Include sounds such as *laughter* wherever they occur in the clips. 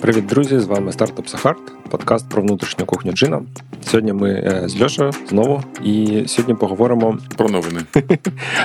Привіт, друзі! З вами стартап Сахарт, подкаст про внутрішню кухню Джина. Сьогодні ми е, з Льошею знову, і сьогодні поговоримо про новини. *laughs*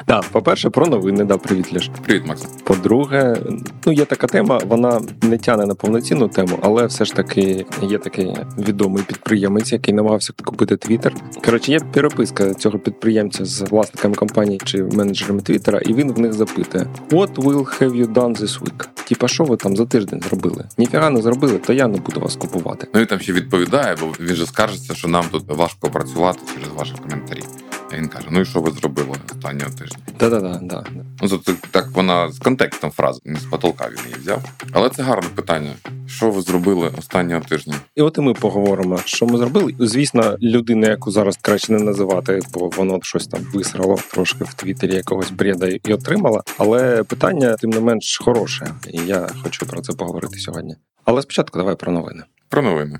Так, по-перше, про новини. Да, привіт, Льош. Привіт, Макс. По-друге, ну є така тема, вона не тяне на повноцінну тему, але все ж таки є такий відомий підприємець, який намагався купити Твіттер. Коротше, є переписка цього підприємця з власниками компанії чи менеджерами Твіттера, і він в них запитує: What will have you done this week? Типа, що ви там за тиждень зробили? Ніфіга не зробили, то я не буду вас купувати. Ну і там ще відповідає, бо він же скаржиться, що нам тут важко працювати через ваші коментарі. А він каже: Ну і що ви зробили останнього тижня? Да-да-да. да. Ну тобто так вона з контекстом фрази, не з потолка він її взяв. Але це гарне питання. Що ви зробили останнього тижня? І от і ми поговоримо, що ми зробили. Звісно, людина, яку зараз краще не називати, бо воно щось там висрало трошки в Твіттері якогось бреда і отримала. Але питання, тим не менш, хороше, і я хочу про це поговорити сьогодні. Але спочатку давай про новини. Про новини.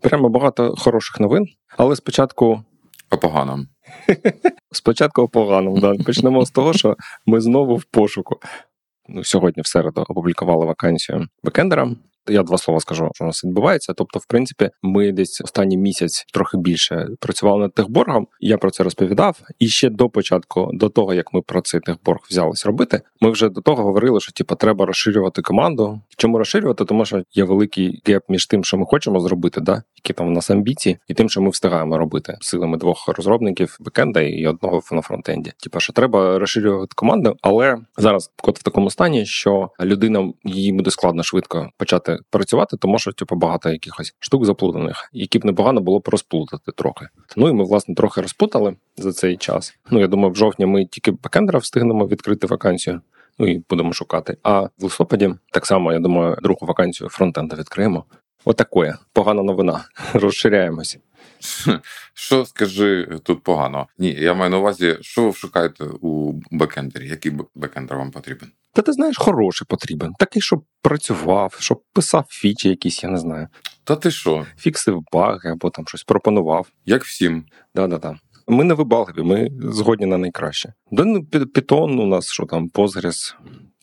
Прямо багато хороших новин, але спочатку. О поганому. *laughs* Спочатку поганому, да. Почнемо з того, що ми знову в пошуку. Ну, Сьогодні в середу опублікували вакансію бекендера. Я два слова скажу, що у нас відбувається. Тобто, в принципі, ми десь останній місяць трохи більше працювали над техборгом. Я про це розповідав. І ще до початку, до того як ми про цей техборг взялись робити, ми вже до того говорили, що типу, треба розширювати команду. Чому розширювати? Тому що є великий геп між тим, що ми хочемо зробити, да які там у нас амбіції, і тим, що ми встигаємо робити силами двох розробників бекенда і одного на фронтенді. Типа, що треба розширювати команду, але зараз код в такому стані, що людина їй буде складно швидко почати працювати, тому що типу, багато якихось штук заплутаних, які б непогано було б розплутати трохи. Ну і ми власне трохи розплутали за цей час. Ну я думаю, в жовтні ми тільки бекендера встигнемо відкрити вакансію. Ну і будемо шукати. А в листопаді так само я думаю, другу вакансію фронтенда відкриємо. Отакоє погана новина. *laughs* Розширяємось. Що скажи тут погано? Ні, я маю на увазі, що ви шукаєте у бекендері? Який бекендер вам потрібен? Та ти знаєш, хороший потрібен. Такий, щоб працював, щоб писав фічі якісь, я не знаю. Та ти що? Фіксив баги або там щось пропонував. Як всім. Да-да-да. Ми не вибагливі, ми згодні на найкраще. Да ну Python у нас що там, Postgres,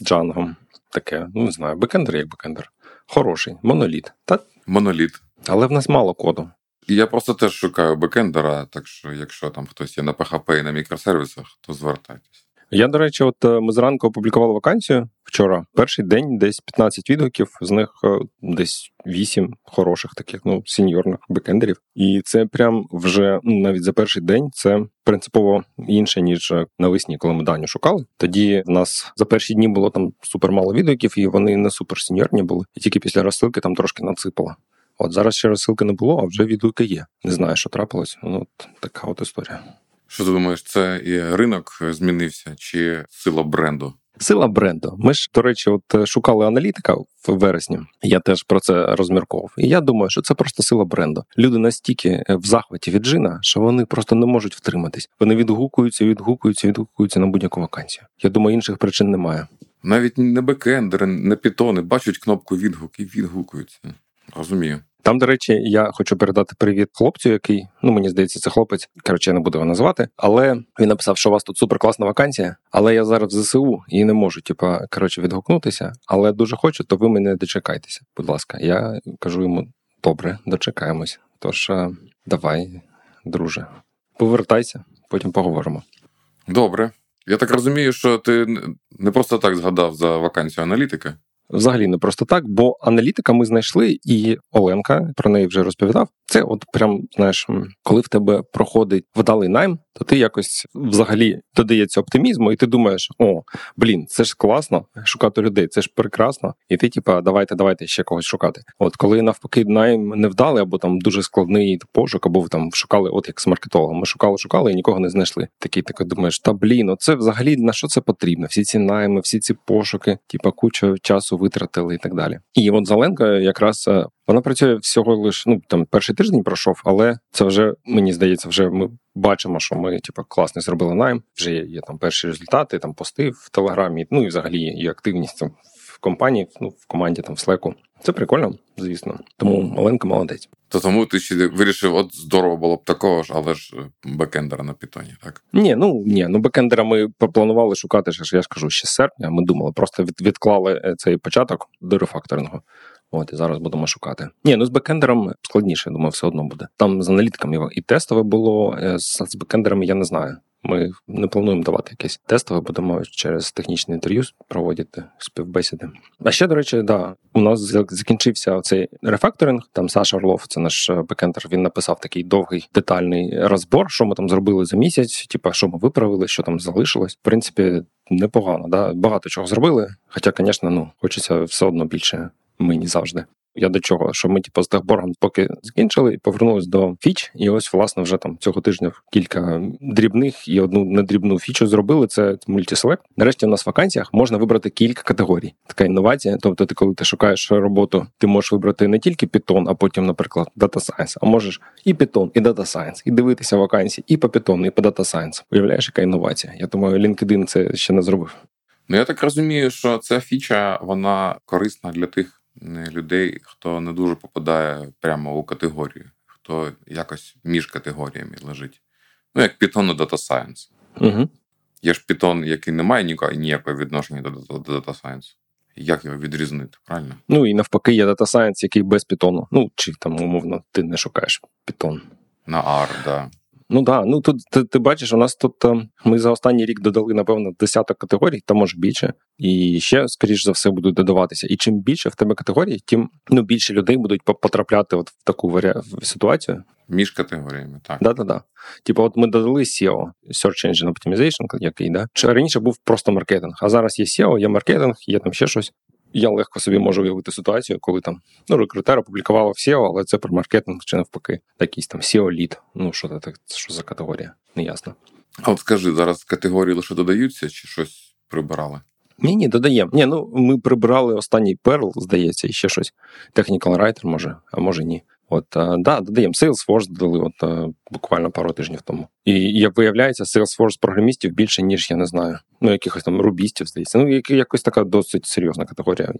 Django, таке, ну не знаю, бекендер як бекендер. Хороший, моноліт. Та? Моноліт. Але в нас мало коду. Я просто теж шукаю бекендера, так що якщо там хтось є на PHP і на мікросервісах, то звертайтесь. Я, до речі, от е, ми зранку опублікували вакансію вчора. Перший день десь 15 відгуків, з них е, десь 8 хороших таких, ну, сеньорних бекендерів. І це прям вже ну, навіть за перший день це принципово інше, ніж навесні, коли ми даню шукали. Тоді в нас за перші дні було там супер мало відгуків, і вони не супер сеньорні були. І тільки після розсилки там трошки насипало. От зараз ще розсилки не було, а вже відгуки є. Не знаю, що трапилось. Ну от така от історія. Що ти думаєш, це і ринок змінився, чи сила бренду? Сила бренду. Ми ж, до речі, от е, шукали аналітика в вересні. Я теж про це розмірковував. І я думаю, що це просто сила бренду. Люди настільки е, в захваті від джина, що вони просто не можуть втриматись. Вони відгукуються, відгукуються, відгукуються на будь-яку вакансію. Я думаю, інших причин немає. Навіть не бекендери, не пітони бачать кнопку відгук і відгукуються. Розумію. Там, до речі, я хочу передати привіт хлопцю, який, ну мені здається, це хлопець. Коротше, я не буду його називати, але він написав, що у вас тут суперкласна вакансія, але я зараз в ЗСУ і не можу, типа, коротше, відгукнутися. Але дуже хочу, то ви мене дочекайтеся. Будь ласка, я кажу йому: добре, дочекаємось. Тож е, давай, друже, повертайся, потім поговоримо. Добре. Я так розумію, що ти не просто так згадав за вакансію аналітика. Взагалі не просто так, бо аналітика ми знайшли, і Оленка про неї вже розповідав. Це, от прям знаєш, коли в тебе проходить вдалий найм, то ти якось взагалі додається оптимізму, і ти думаєш: о, блін, це ж класно шукати людей, це ж прекрасно. І ти, типа, давайте, давайте ще когось шукати. От коли навпаки найм не вдали, або там дуже складний пошук, або там шукали, от як з маркетологом. Ми шукали, шукали і нікого не знайшли. Такий таки думаєш, та блін, оце взагалі на що це потрібно? Всі ці найми, всі ці пошуки, типа куча часу витратили і так далі. І от Зеленка якраз е, вона працює всього лише ну там перший тиждень пройшов, але це вже мені здається, вже ми бачимо, що ми типу, класно зробили найм. Вже є, є там перші результати, там пости в телеграмі. Ну і взагалі є і активність там в компанії, ну в команді там в Slack. Це прикольно, звісно. Тому маленька молодець. То тому ти ще вирішив, от здорово було б такого ж, але ж е, бекендера на питоні, так? Ні, ну ні, ну бекендера ми планували шукати, ж я ж кажу, ще з серпня. Ми думали, просто від, відклали е, цей початок до рефакторингу. От і зараз будемо шукати. Ні, ну з бекендером складніше, я думаю, все одно буде. Там з аналітиками і тестове було, е, з, бекендерами я не знаю. Ми не плануємо давати якесь тестове, будемо через технічне інтерв'ю проводити співбесіди. А ще, до речі, да, у нас закінчився цей рефакторинг. Там Саша Орлов, це наш е, бекендер, він написав такий довгий детальний розбор, що ми там зробили за місяць, типа що ми виправили, що там залишилось. В принципі, непогано. Да? Багато чого зробили. Хоча, звісно, ну хочеться все одно більше мені завжди. Я до чого, що ми типу, з техборгом поки закінчили і повернулись до фіч, і ось власне вже там цього тижня кілька дрібних і одну недрібну фічу зробили. Це мультиселект. Нарешті у нас в вакансіях можна вибрати кілька категорій. Така інновація. Тобто, ти, коли ти шукаєш роботу, ти можеш вибрати не тільки Python, а потім, наприклад, Data Science, а можеш і Python, і Data Science, і дивитися вакансії і по Python, і по Data Science. Уявляєш, яка інновація? Я думаю, LinkedIn це ще не зробив. Ну я так розумію, що ця фіча вона корисна для тих людей, хто не дуже попадає прямо у категорію, хто якось між категоріями лежить. Ну, як Python і Data Science. Угу. Є ж Python, який не має ніякого відношення до Data Science. Як його відрізнити, правильно? Ну і навпаки, є Data Science, який без Python. Ну, чи там, умовно, ти не шукаєш Python. На R. Да. Ну да, ну тут ти, ти бачиш, у нас тут е, ми за останній рік додали, напевно, десяток категорій, та може більше. І ще, скоріш за все, будуть додаватися. І чим більше в тебе категорій, тим ну, більше людей будуть потрапляти от в таку варі... ситуацію. Між категоріями, так. Да-да-да. Типу, от ми додали SEO, Search Engine Optimization, який, да? Раніше був просто маркетинг, а зараз є SEO, є маркетинг, є там ще щось. Я легко собі можу уявити ситуацію, коли там ну, рекрутер опублікував в SEO, але це про маркетинг чи навпаки, якийсь там SEO лід. Ну, що це що за категорія? Неясно. А от скажи, зараз категорії лише додаються чи щось прибирали? Ні, ні, додаємо. Ні, ну ми прибрали останній перл, здається, і ще щось. Technical Writer, може, а може ні. От а, да, додаємо Salesforce додали от буквально пару тижнів тому. І як виявляється, Salesforce програмістів більше, ніж я не знаю. Ну, якихось там рубістів, здається. Ну, якось така досить серйозна категорія,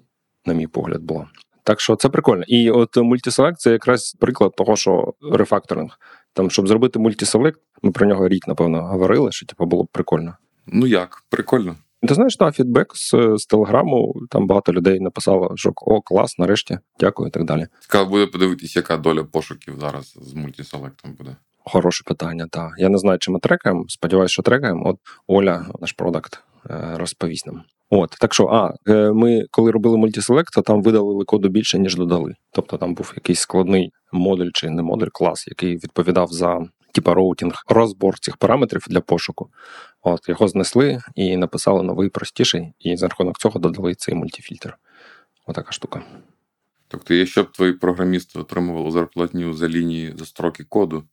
на мій погляд, була. Так що це прикольно. І от мультиселект це якраз приклад того, що рефакторинг. Там, щоб зробити мультиселект, ми про нього рік, напевно, говорили, що типу, було б прикольно. Ну як, прикольно. Ти знаєш, та фідбек з, з телеграму, там багато людей написало, що о, клас, нарешті, дякую і так далі. Цікаво буде подивитися, яка доля пошуків зараз з мультиселектом буде. Хороше питання, так. Я не знаю, чи ми трекаємо. Сподіваюся, що трекаємо. От Оля, наш продакт, е, розповість нам. От, так що, а е, ми коли робили мультиселект, то там видалили коду більше, ніж додали. Тобто там був якийсь складний модуль чи не модуль, клас, який відповідав за типа роутінг, розбор цих параметрів для пошуку. От його знесли і написали новий простіший, і за рахунок цього додали цей мультифільтр. Отака штука. Тобто, якщо б твої програмісти отримували зарплатню за лінії за строки коду,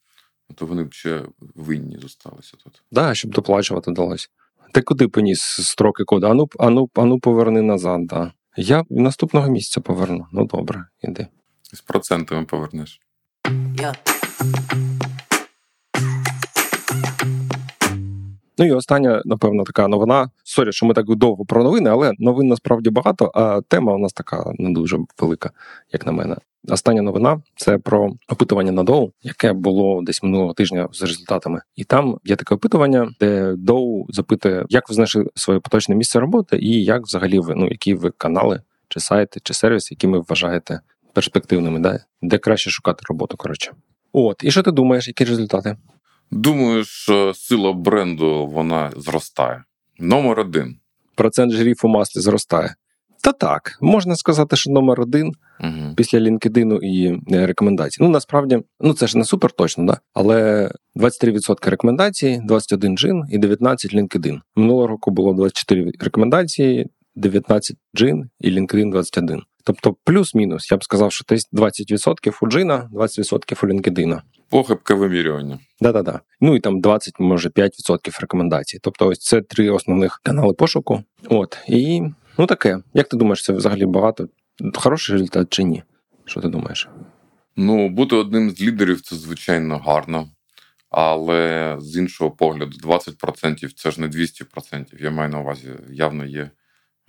то вони б ще винні зосталися тут. Так, да, щоб доплачувати далось. Ти куди поніс строки коду? Ану, ану, ану поверни назад, да. Я наступного місяця поверну. Ну добре, іди. З процентами повернеш. Yeah. Ну і остання, напевно, така новина. Сорі, що ми так довго про новини, але новин насправді багато, а тема у нас така не дуже велика, як на мене. Остання новина це про опитування на Доу, яке було десь минулого тижня з результатами. І там є таке опитування, де Доу запитує, як ви знайшли своє поточне місце роботи, і як взагалі ви ну які ви канали, чи сайти, чи сервіси, які ви вважаєте перспективними, да? де краще шукати роботу. Коротше, от і що ти думаєш, які результати? Думаю, що сила бренду вона зростає. Номер один. Процент жирів у маслі зростає. Та так, можна сказати, що номер один угу. після LinkedIn і е, рекомендацій. Ну, насправді, ну це ж не супер точно, да? але 23% рекомендацій, 21 джин і 19 LinkedIn. Минулого року було 24 рекомендації, 19 джин і LinkedIn 21. Тобто, плюс-мінус, я б сказав, що десь 20% у джина, 20% у LinkedIn. Похибке вимірювання. Да-да-да. Ну і там 20, може 5% рекомендацій. Тобто, ось це три основних канали пошуку. От і ну таке. Як ти думаєш, це взагалі багато? Хороший результат чи ні? Що ти думаєш? Ну, бути одним з лідерів це звичайно гарно. Але з іншого погляду, 20% це ж не 200%. Я маю на увазі, явно є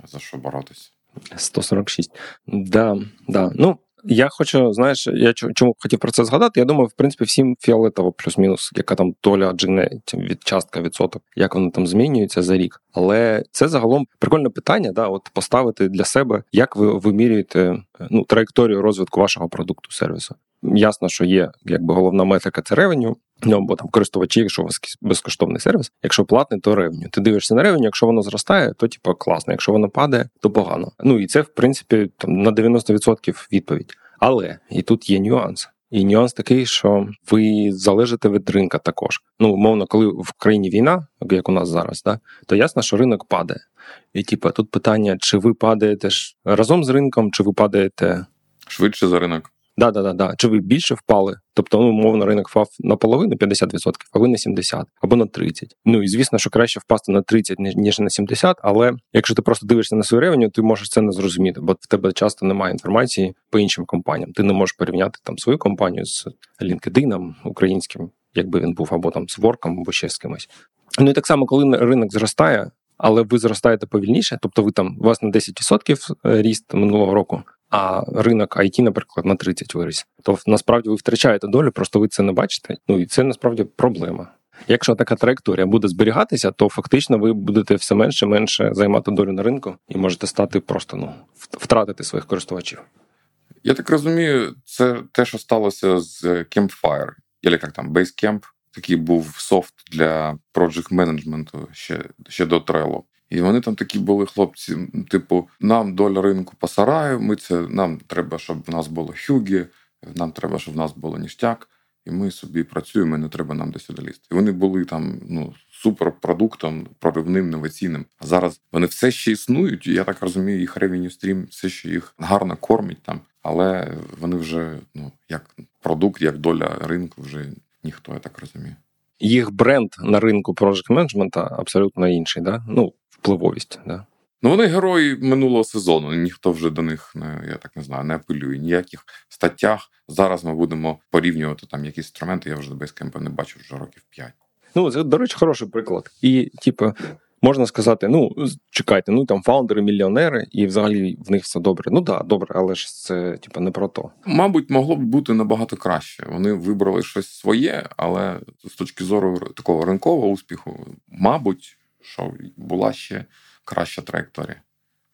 за що боротися. 146. Да, да. Ну, я хочу, знаєш, я чому хотів про це згадати. Я думаю, в принципі, всім фіолетово, плюс-мінус, яка там доля джине, від частка відсоток, як вони там змінюються за рік. Але це загалом прикольне питання, да, от поставити для себе, як ви вимірюєте ну, траєкторію розвитку вашого продукту сервісу. Ясно, що є якби головна метрика це ревеню. Ну, бо там користувачі, якщо у вас безкоштовний сервіс, якщо платний, то ревеню. Ти дивишся на ревеню, якщо воно зростає, то типу класно. Якщо воно падає, то погано. Ну і це, в принципі, там на 90% відповідь. Але і тут є нюанс. І нюанс такий, що ви залежите від ринка також. Ну, умовно, коли в країні війна, як у нас зараз, да, то ясно, що ринок падає. І типу, тут питання: чи ви падаєте ж разом з ринком, чи ви падаєте швидше за ринок? Да, да, да, да. Чи ви більше впали? Тобто, ну, умовно, ринок впав на половину 50%, а ви на 70% або на 30%. Ну і звісно, що краще впасти на 30%, ніж на 70%, але якщо ти просто дивишся на свою ревеню, ти можеш це не зрозуміти, бо в тебе часто немає інформації по іншим компаніям. Ти не можеш порівняти там свою компанію з LinkedIn українським, якби він був, або там з Ворком, або ще з кимось. Ну і так само, коли ринок зростає. Але ви зростаєте повільніше, тобто ви там у вас на 10% е, ріст минулого року, а ринок IT, наприклад, на 30 виріс, то насправді ви втрачаєте долю, просто ви це не бачите. Ну і це насправді проблема. Якщо така траєкторія буде зберігатися, то фактично ви будете все менше менше займати долю на ринку і можете стати просто ну втратити своїх користувачів. Я так розумію, це те, що сталося з Campfire, або як там Basecamp. Такий був софт для project менеджменту ще ще до Trello. І вони там такі були хлопці, типу, нам доля ринку по сараю, ми це, нам треба, щоб в нас було хюгі, нам треба, щоб в нас було ніштяк, і ми собі працюємо, і не треба нам десь лізти. І вони були там ну, суперпродуктом, проривним, інноваційним. А зараз вони все ще існують, я так розумію, їх ревеню стрім все ще їх гарно кормить там, але вони вже ну, як продукт, як доля ринку, вже ніхто, я так розумію. Їх бренд на ринку project менеджмента абсолютно інший, да? Ну, впливовість. Да? Ну, вони герої минулого сезону. Ніхто вже до них не я так не знаю, не апелює. Ніяких статтях. Зараз ми будемо порівнювати там якісь інструменти. Я вже до Basecamp не бачу вже років п'ять. Ну, це, до речі, хороший приклад. І, типу, можна сказати: ну, чекайте, ну там фаундери, мільйонери, і взагалі в них все добре. Ну так, да, добре, але ж це типу, не про то. Мабуть, могло б бути набагато краще. Вони вибрали щось своє, але з точки зору такого ринкового успіху, мабуть що була ще краща траєкторія,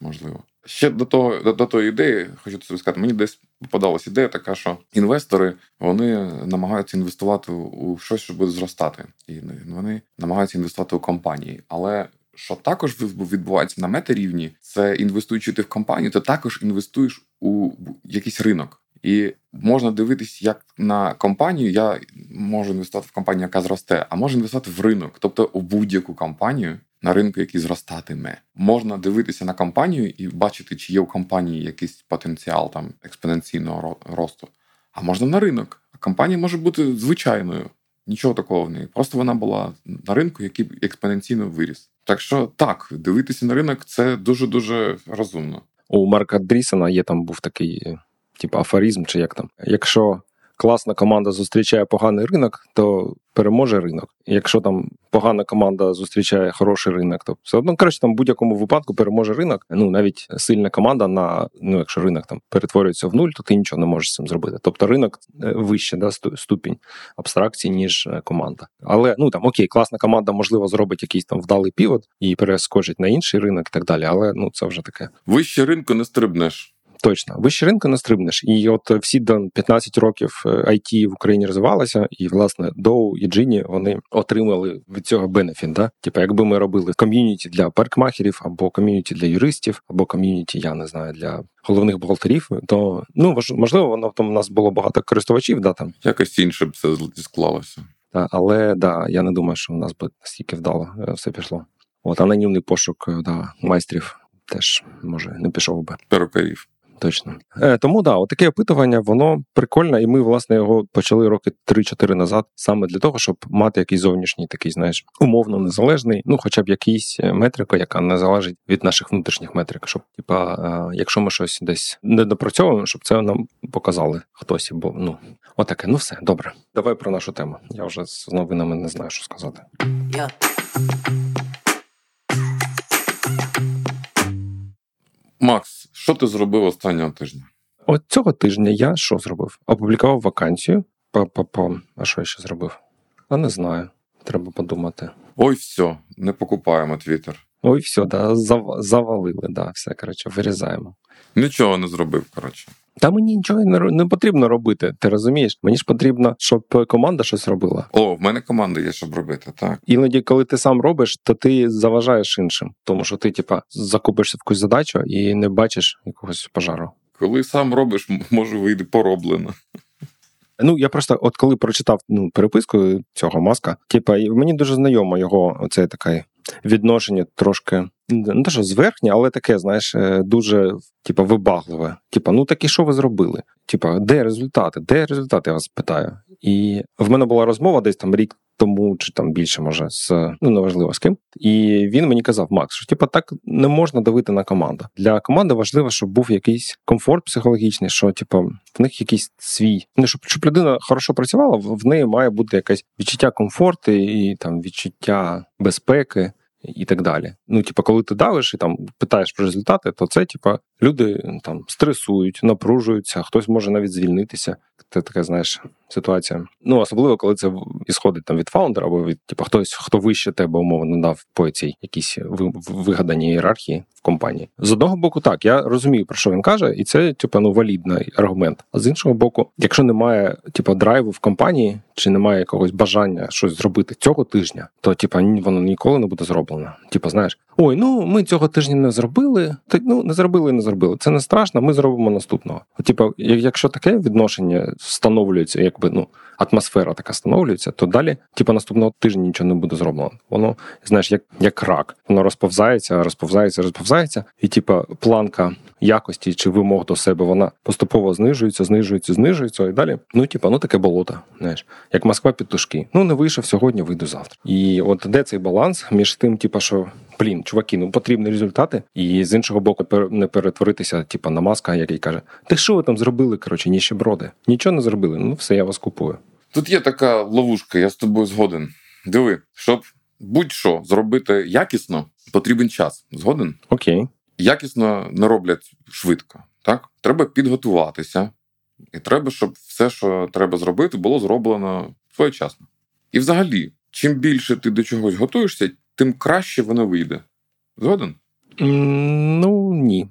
можливо. Ще до того до, до тої ідеї, хочу тобі сказати, мені десь попадалась ідея така, що інвестори вони намагаються інвестувати у щось, що буде зростати, і вони намагаються інвестувати у компанії. Але що також відбувається на метарівні, це інвестуючи ти в компанію, ти також інвестуєш у якийсь ринок. І можна дивитись, як на компанію. Я можу інвестувати в компанію, яка зросте, а можу інвестувати в ринок, тобто у будь-яку компанію на ринку, який зростатиме. Можна дивитися на компанію і бачити, чи є у компанії якийсь потенціал там експоненційного росту. А можна на ринок. А компанія може бути звичайною. Нічого такого в неї. Просто вона була на ринку, який експоненційно виріс. Так що так, дивитися на ринок це дуже дуже розумно. У Марка Дрісона є там був такий типу афоризм, чи як там. Якщо класна команда зустрічає поганий ринок, то переможе ринок. Якщо там погана команда зустрічає хороший ринок, то все одно коротше, там в будь-якому випадку переможе ринок. Ну навіть сильна команда на ну, якщо ринок там перетворюється в нуль, то ти нічого не можеш з цим зробити. Тобто ринок е, вище, да, ступінь абстракції, ніж е, команда. Але ну там окей, класна команда, можливо, зробить якийсь там вдалий півот і перескочить на інший ринок і так далі. Але ну це вже таке. Вище ринку не стрибнеш. Точно, вище ринку не стрибнеш. І от всі до 15 років IT е, в Україні розвивалося, і власне DOU і Djinni вони отримали від цього бенефіт. Да? Типу, якби ми робили ком'юніті для паркмахерів, або ком'юніті для юристів, або ком'юніті, я не знаю, для головних бухгалтерів, то ну можливо, воно там у нас було багато користувачів. Да, там якось інше б все склалося. Да, але да, я не думаю, що у нас би настільки вдало е, все пішло. От анонімний пошук е, да, майстрів теж може не пішов би. Перукарів. Точно. Е, Тому да, таке опитування, воно прикольне, і ми, власне, його почали роки 3-4 назад, саме для того, щоб мати якийсь зовнішній такий, знаєш, умовно незалежний, ну, хоча б якийсь е, метрика, яка не залежить від наших внутрішніх метрик. Щоб, типа, е, якщо ми щось десь не допрацьовуємо, щоб це нам показали хтось. Бо ну, отаке, ну все, добре. Давай про нашу тему. Я вже з новинами не знаю, що сказати. Yeah. Макс, що ти зробив останнього тижня? От цього тижня я що зробив? Опублікував вакансію. Па-па-па. А що я ще зробив? А не знаю. Треба подумати. Ой, все, не покупаємо Твіттер. Ой, все, да, зав- завалили, да, все, коротше, вирізаємо. Нічого не зробив, коротше. Та мені нічого не, не потрібно робити, ти розумієш? Мені ж потрібно, щоб команда щось робила. О, в мене команда є, щоб робити, так. Іноді, коли ти сам робиш, то ти заважаєш іншим, тому що ти, типа, закупишся в якусь задачу і не бачиш якогось пожару. Коли сам робиш, може вийде пороблено. Ну, я просто, от коли прочитав ну, переписку цього маска, типа, мені дуже знайомо його оце таке відношення трошки. Не те, що зверхнє, але таке, знаєш, е, дуже типа вибагливе. Типа, ну так і що ви зробили? Типа, де результати? Де результати? Я вас питаю. І в мене була розмова десь там рік тому, чи там більше, може, з ну неважливо з ким. І він мені казав, Макс, що типа так не можна давити на команду. Для команди важливо, щоб був якийсь комфорт психологічний, що типа в них якийсь свій. Ну, щоб, щоб людина хорошо працювала, в неї має бути якесь відчуття комфорту і там відчуття безпеки. І так далі. Ну, типа, коли ти давиш і там питаєш про результати, то це, типа, люди там стресують, напружуються, хтось може навіть звільнитися. Це така, знаєш, ситуація. Ну, особливо, коли це ісходить там від фаундера, або від типа хтось, хто вище тебе умовно дав по цій якійсь ви- вигаданій ієрархії в компанії. З одного боку, так, я розумію, про що він каже, і це, типа, ну, валідний аргумент. А з іншого боку, якщо немає, типа, драйву в компанії, чи немає якогось бажання щось зробити цього тижня, то типа ні- воно ніколи не буде зроблено. Типа, знаєш, ой, ну ми цього тижня не зробили. Та ну не зробили, не зробили. Це не страшно. Ми зробимо наступного. От, Типа, якщо таке відношення встановлюється, якби ну атмосфера така встановлюється, то далі, типа, наступного тижня нічого не буде зроблено. Воно знаєш, як, як рак, воно розповзається, розповзається, розповзається, і типа планка якості чи вимог до себе вона поступово знижується, знижується, знижується, і далі. Ну, типа, ну таке болото. Знаєш, як Москва петушки. Ну не вийшов сьогодні, вийду завтра. І от де цей баланс між тим, типа, що. Блін, чуваки, ну потрібні результати, і з іншого боку, не перетворитися, типа, на маска, який каже: Ти що ви там зробили? Коротше, ніщеброди. Нічого не зробили. Ну все, я вас купую. Тут є така ловушка, я з тобою згоден. Диви, щоб будь-що зробити якісно, потрібен час. Згоден? Окей. Якісно не роблять швидко. Так? Треба підготуватися, і треба, щоб все, що треба зробити, було зроблено своєчасно. І взагалі, чим більше ти до чогось готуєшся, тим краще воно вийде. Згоден? Ну ні.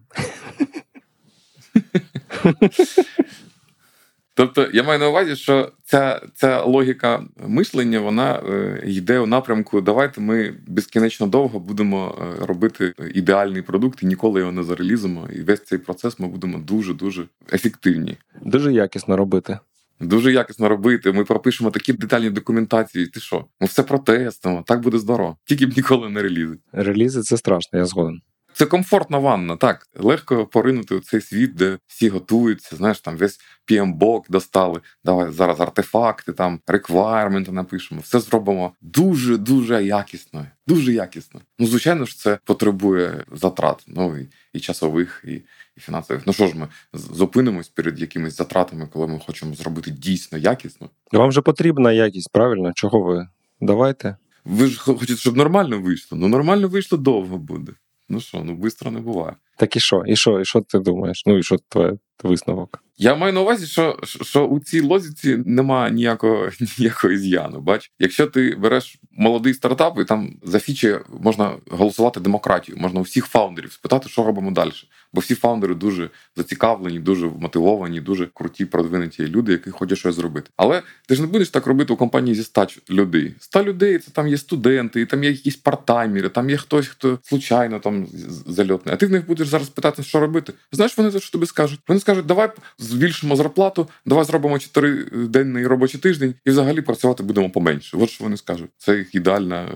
Тобто я маю на увазі, що ця, ця логіка мислення вона е, йде у напрямку. Давайте ми безкінечно довго будемо е, робити ідеальний продукт і ніколи його не зарелізимо. І весь цей процес ми будемо дуже дуже ефективні. Дуже якісно робити. Дуже якісно робити. Ми пропишемо такі детальні документації. Ти що? Ми все протестимо. Так буде здорово. Тільки б ніколи не релізи. Релізи це страшно, я згоден. Це комфортна ванна, так. Легко поринути у цей світ, де всі готуються, знаєш, там весь PMBOK достали. Давай зараз артефакти, там реквайрменти напишемо. Все зробимо дуже-дуже якісно. Дуже якісно. Ну, звичайно ж, це потребує затрат, ну і, і часових, і, і фінансових. Ну що ж, ми зупинимось перед якимись затратами, коли ми хочемо зробити дійсно якісно. Вам же потрібна якість, правильно? Чого ви? Давайте. Ви ж хочете, щоб нормально вийшло. Ну, нормально вийшло довго буде. Ну що, ну швидко не буває. Так і що? І що? І що ти думаєш? Ну і що твій висновок? Я маю на увазі, що, що у цій лозіці немає ніякого *laughs* ніякого з'яну. Бач, якщо ти береш молодий стартап, і там за фічі можна голосувати демократію, можна у всіх фаундерів спитати, що робимо далі. Бо всі фаундери дуже зацікавлені, дуже мотивовані, дуже круті, продвинуті люди, які хочуть щось зробити. Але ти ж не будеш так робити у компанії зі 100 людей. 100 людей це там є студенти, і там є якісь партаймери, там є хтось, хто случайно там зальотний. А ти в них будеш зараз питати, що робити. Знаєш, вони за що тобі скажуть? Вони скажуть, давай збільшимо зарплату, давай зробимо чотириденний робочий тиждень і взагалі працювати будемо поменше. От що вони скажуть. Це їх ідеальний е,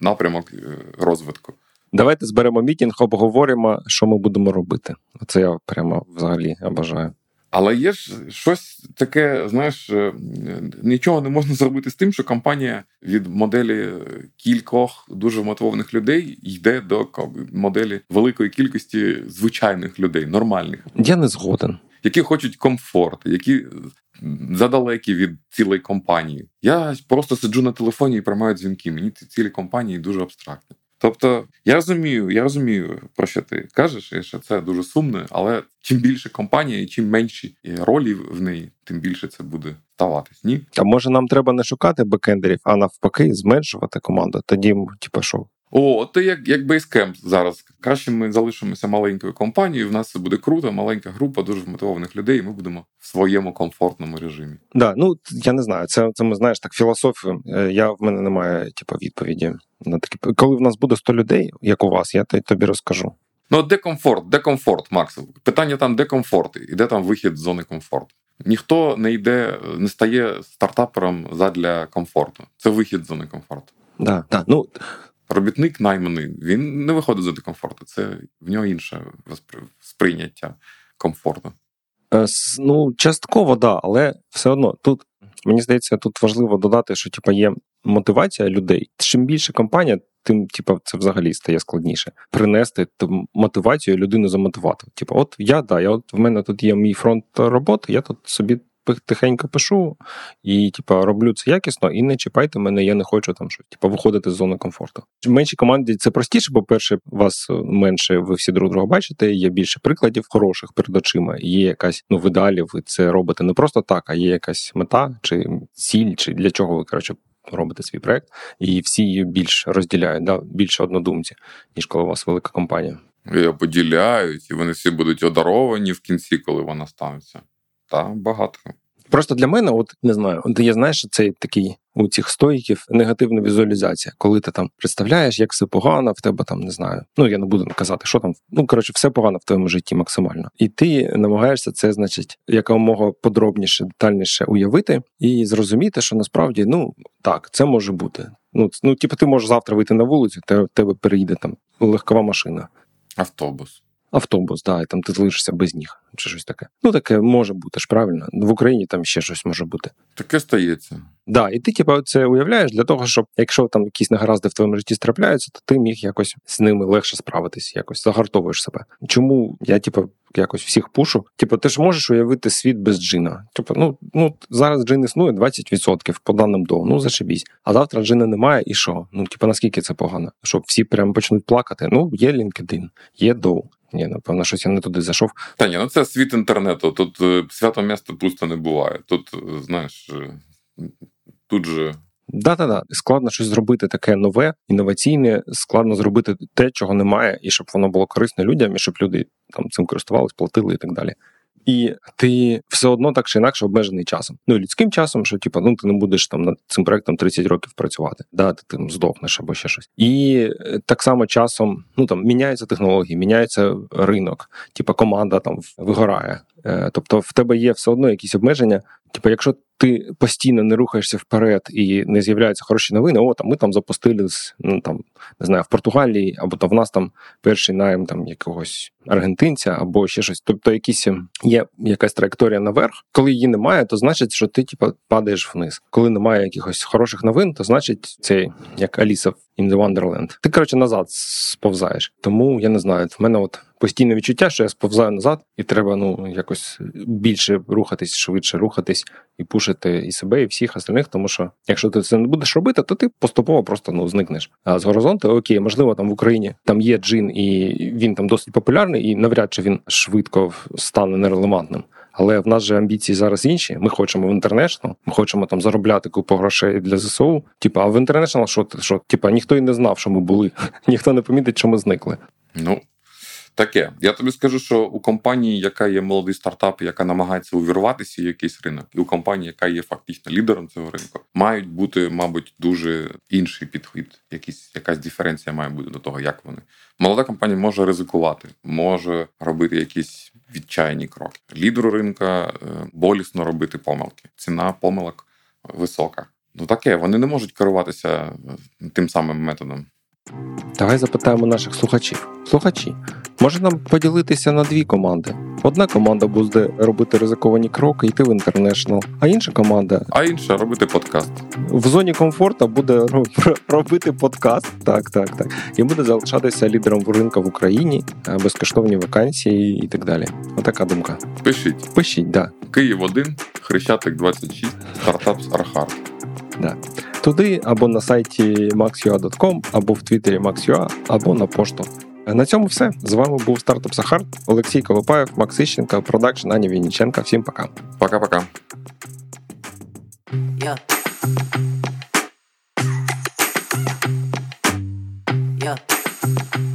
напрямок е, розвитку. Давайте зберемо мітінг, обговоримо, що ми будемо робити. Це я прямо взагалі обажаю. Але є ж щось таке, знаєш, е, нічого не можна зробити з тим, що компанія від моделі кількох дуже мотивованих людей йде до моделі великої кількості звичайних людей, нормальних, Я не згоден. які хочуть комфорт, які задалекі від цілої компанії. Я просто сиджу на телефоні і приймаю дзвінки. Мені ці цілі компанії дуже абстрактні. Тобто, я розумію, я розумію, про що ти кажеш, що це дуже сумно, але чим більше компанія, і чим менші ролі в неї, тим більше це буде ставатись. Ні? А може нам треба не шукати бекендерів, а навпаки, зменшувати команду? Тоді, типу, що? О, ти як як Basecamp зараз. Краще ми залишимося маленькою компанією. В нас це буде круто, маленька група дуже вмотивованих людей. і Ми будемо в своєму комфортному режимі. Да, ну я не знаю. Це це ми знаєш так філософію. Е, я в мене немає типу, відповіді на такі. Коли в нас буде 100 людей, як у вас, я тобі розкажу. Ну, де комфорт, де комфорт, Макс? Питання там, де комфорт, і де там вихід з зони комфорту. Ніхто не йде, не стає стартапером задля комфорту. Це вихід з зони комфорту. Да, да. Ну, Робітник найманий, він не виходить з зони комфорту. Це в нього інше сприйняття комфорту. Е, ну, частково, да, але все одно тут мені здається, тут важливо додати, що типу, є мотивація людей. Чим більше компанія, тим типу, це взагалі стає складніше принести ту мотивацію людину замотивувати. Типу, от я да, я от в мене тут є мій фронт роботи, я тут собі тихенько пишу і, типу, роблю це якісно, і не чіпайте мене, я не хочу там щось, типу, виходити з зони комфорту. В меншій команді це простіше, бо перше, вас менше, ви всі друг друга бачите, є більше прикладів хороших перед очима, є якась, ну, в ідеалі ви це робите не просто так, а є якась мета, чи ціль, чи для чого ви, коротше, робите свій проект, і всі її більш розділяють, да, більше однодумці, ніж коли у вас велика компанія. Я поділяють, і вони всі будуть одаровані в кінці, коли вона станеться. Та багато. Просто для мене, от не знаю, я знаю, що такий у цих стоїків негативна візуалізація, коли ти там представляєш, як все погано, в тебе там не знаю. Ну я не буду казати, що там. Ну коротше, все погано в твоєму житті максимально. І ти намагаєшся це, значить, якомога подробніше, детальніше уявити і зрозуміти, що насправді ну так, це може бути. Ну ну, типу, ти можеш завтра вийти на вулицю, те тебе переїде там легкова машина. Автобус автобус, да, і там ти залишишся без ніг, чи щось таке. Ну, таке може бути ж правильно. В Україні там ще щось може бути. Таке стається. Да, і ти, типу, це уявляєш для того, щоб якщо там якісь негаразди в твоєму житті трапляються, то ти міг якось з ними легше справитись, якось загартовуєш себе. Чому я, типу, якось всіх пушу? Типу, ти ж можеш уявити світ без джина. Типу, ну ну зараз джин існує 20% по даним до, ну зашибісь. А завтра джина немає, і що? Ну, типу, наскільки це погано? Щоб всі прямо почнуть плакати. Ну, є LinkedIn, є Доу. Ні, напевно, щось я не туди зайшов. Та ні, ну це світ інтернету. Тут е, свято місто пусто не буває. Тут, е, знаєш, е, тут же. Да-да-да, складно щось зробити таке нове, інноваційне, складно зробити те, чого немає, і щоб воно було корисне людям, і щоб люди там цим користувались, платили і так далі і ти все одно так чи інакше обмежений часом. Ну людським часом, що типу, ну ти не будеш там над цим проектом 30 років працювати, да, ти там здохнеш або ще щось. І е, так само часом ну там міняються технології, міняється ринок, типу команда там вигорає. Е, тобто в тебе є все одно якісь обмеження. Типу, якщо ти постійно не рухаєшся вперед і не з'являються хороші новини, о, там ми там запустили ну, там, не знаю, в Португалії, або то в нас там перший найм там якогось аргентинця, або ще щось. Тобто, якісь ем, є якась траєкторія наверх. Коли її немає, то значить, що ти типу, падаєш вниз. Коли немає якихось хороших новин, то значить це як Аліса в in the Wonderland. Ти коротше назад сповзаєш. Тому я не знаю. В мене от постійне відчуття, що я сповзаю назад, і треба ну якось більше рухатись, швидше рухатись і пушити і себе, і всіх остальних. Тому що якщо ти це не будеш робити, то ти поступово просто ну зникнеш. А з горизонту окей, можливо, там в Україні там є джин, і він там досить популярний, і навряд чи він швидко стане нерелевантним. Але в нас же амбіції зараз інші. Ми хочемо в інтернешнл, ми хочемо там заробляти купу грошей для ЗСУ. Типа, а в інтернешнл що що? Типа ніхто і не знав, що ми були, *laughs* ніхто не помітить, що ми зникли. Ну Таке, я тобі скажу, що у компанії, яка є молодий стартап, яка намагається увірватися в якийсь ринок, і у компанії, яка є фактично лідером цього ринку, мають бути, мабуть, дуже інший підхід. Якісь якась диференція має бути до того, як вони. Молода компанія може ризикувати, може робити якісь відчайні кроки. Лідеру ринка е, болісно робити помилки. Ціна помилок висока. Ну таке, вони не можуть керуватися е, тим самим методом. Давай запитаємо наших слухачів. Слухачі, може нам поділитися на дві команди. Одна команда буде робити ризиковані кроки, йти в інтернешнл, а інша команда. А інша робити подкаст. В зоні комфорту буде *laughs* робити подкаст. Так, так, так. І буде залишатися лідером ринку в Україні, е, безкоштовні вакансії і так далі. Отака думка. Пишіть. Пишіть, да. Київ 1, Хрещатик 26, стартап з Архар. Да туди або на сайті maxua.com, або в Твіттері maxua, або на пошту. Е, на цьому все. З вами був стартап Сахар, Олексій Колопаєв, Макс Іщенка, продакшн Аня Вінніченка. Всім пока. Пока-пока. Yeah. Yeah.